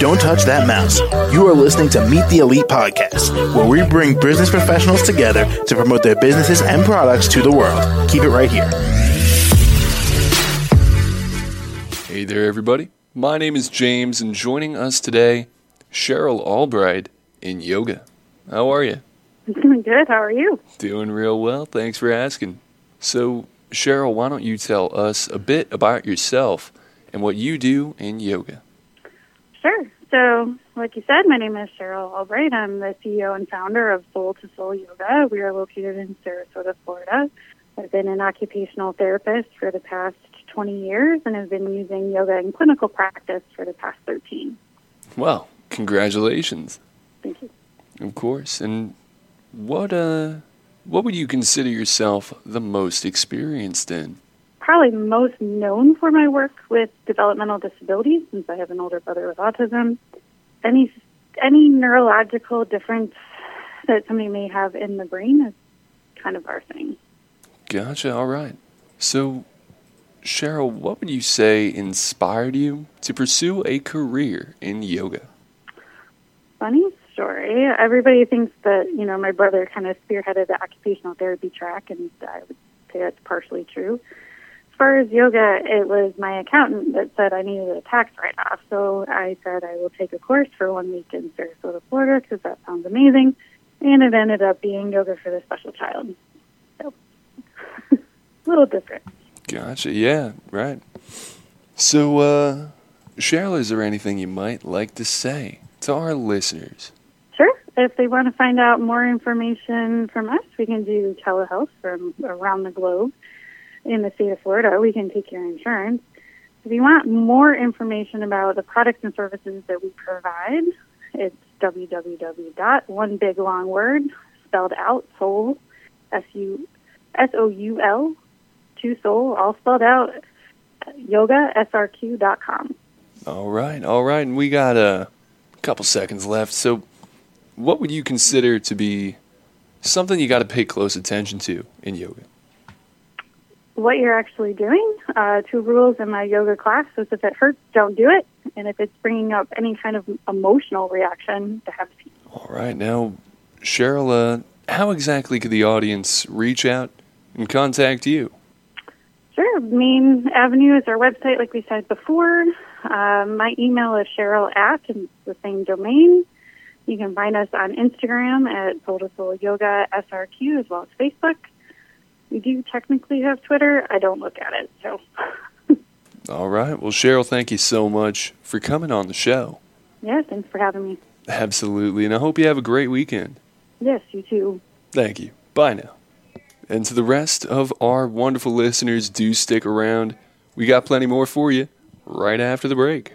Don't touch that mouse. You are listening to Meet the Elite Podcast, where we bring business professionals together to promote their businesses and products to the world. Keep it right here. Hey there, everybody. My name is James, and joining us today, Cheryl Albright in yoga. How are you? Doing good. How are you? Doing real well. Thanks for asking. So, Cheryl, why don't you tell us a bit about yourself and what you do in yoga? Sure. So, like you said, my name is Cheryl Albright. I'm the CEO and founder of Soul to Soul Yoga. We are located in Sarasota, Florida. I've been an occupational therapist for the past 20 years and have been using yoga in clinical practice for the past 13. Well, congratulations. Thank you. Of course. And what uh what would you consider yourself the most experienced in? Probably most known for my work with developmental disabilities, since I have an older brother with autism. Any any neurological difference that somebody may have in the brain is kind of our thing. Gotcha. All right. So, Cheryl, what would you say inspired you to pursue a career in yoga? Funny story. Everybody thinks that, you know, my brother kind of spearheaded the occupational therapy track, and I would say that's partially true. As far as yoga, it was my accountant that said I needed a tax write off. So I said I will take a course for one week in Sarasota, Florida, because that sounds amazing. And it ended up being yoga for the special child. So, a little different. Gotcha. Yeah, right. So, uh, Cheryl, is there anything you might like to say to our listeners? If they want to find out more information from us, we can do telehealth from around the globe in the state of Florida. We can take your insurance. If you want more information about the products and services that we provide, it's www. One big long word spelled out soul s u s o u l two soul all spelled out yoga srq.com. All right, all right, and we got a couple seconds left. So, what would you consider to be something you got to pay close attention to in yoga? what you're actually doing. Uh, two rules in my yoga class is if it hurts, don't do it. And if it's bringing up any kind of emotional reaction, to have peace. All right. Now, Cheryl, uh, how exactly could the audience reach out and contact you? Sure. Main avenue is our website, like we said before. Uh, my email is Cheryl at, and it's the same domain. You can find us on Instagram at Soul to Soul Yoga SRQ as well as Facebook. We do technically have Twitter. I don't look at it, so. All right. Well, Cheryl, thank you so much for coming on the show. Yeah, thanks for having me. Absolutely. And I hope you have a great weekend. Yes, you too. Thank you. Bye now. And to the rest of our wonderful listeners, do stick around. We got plenty more for you right after the break.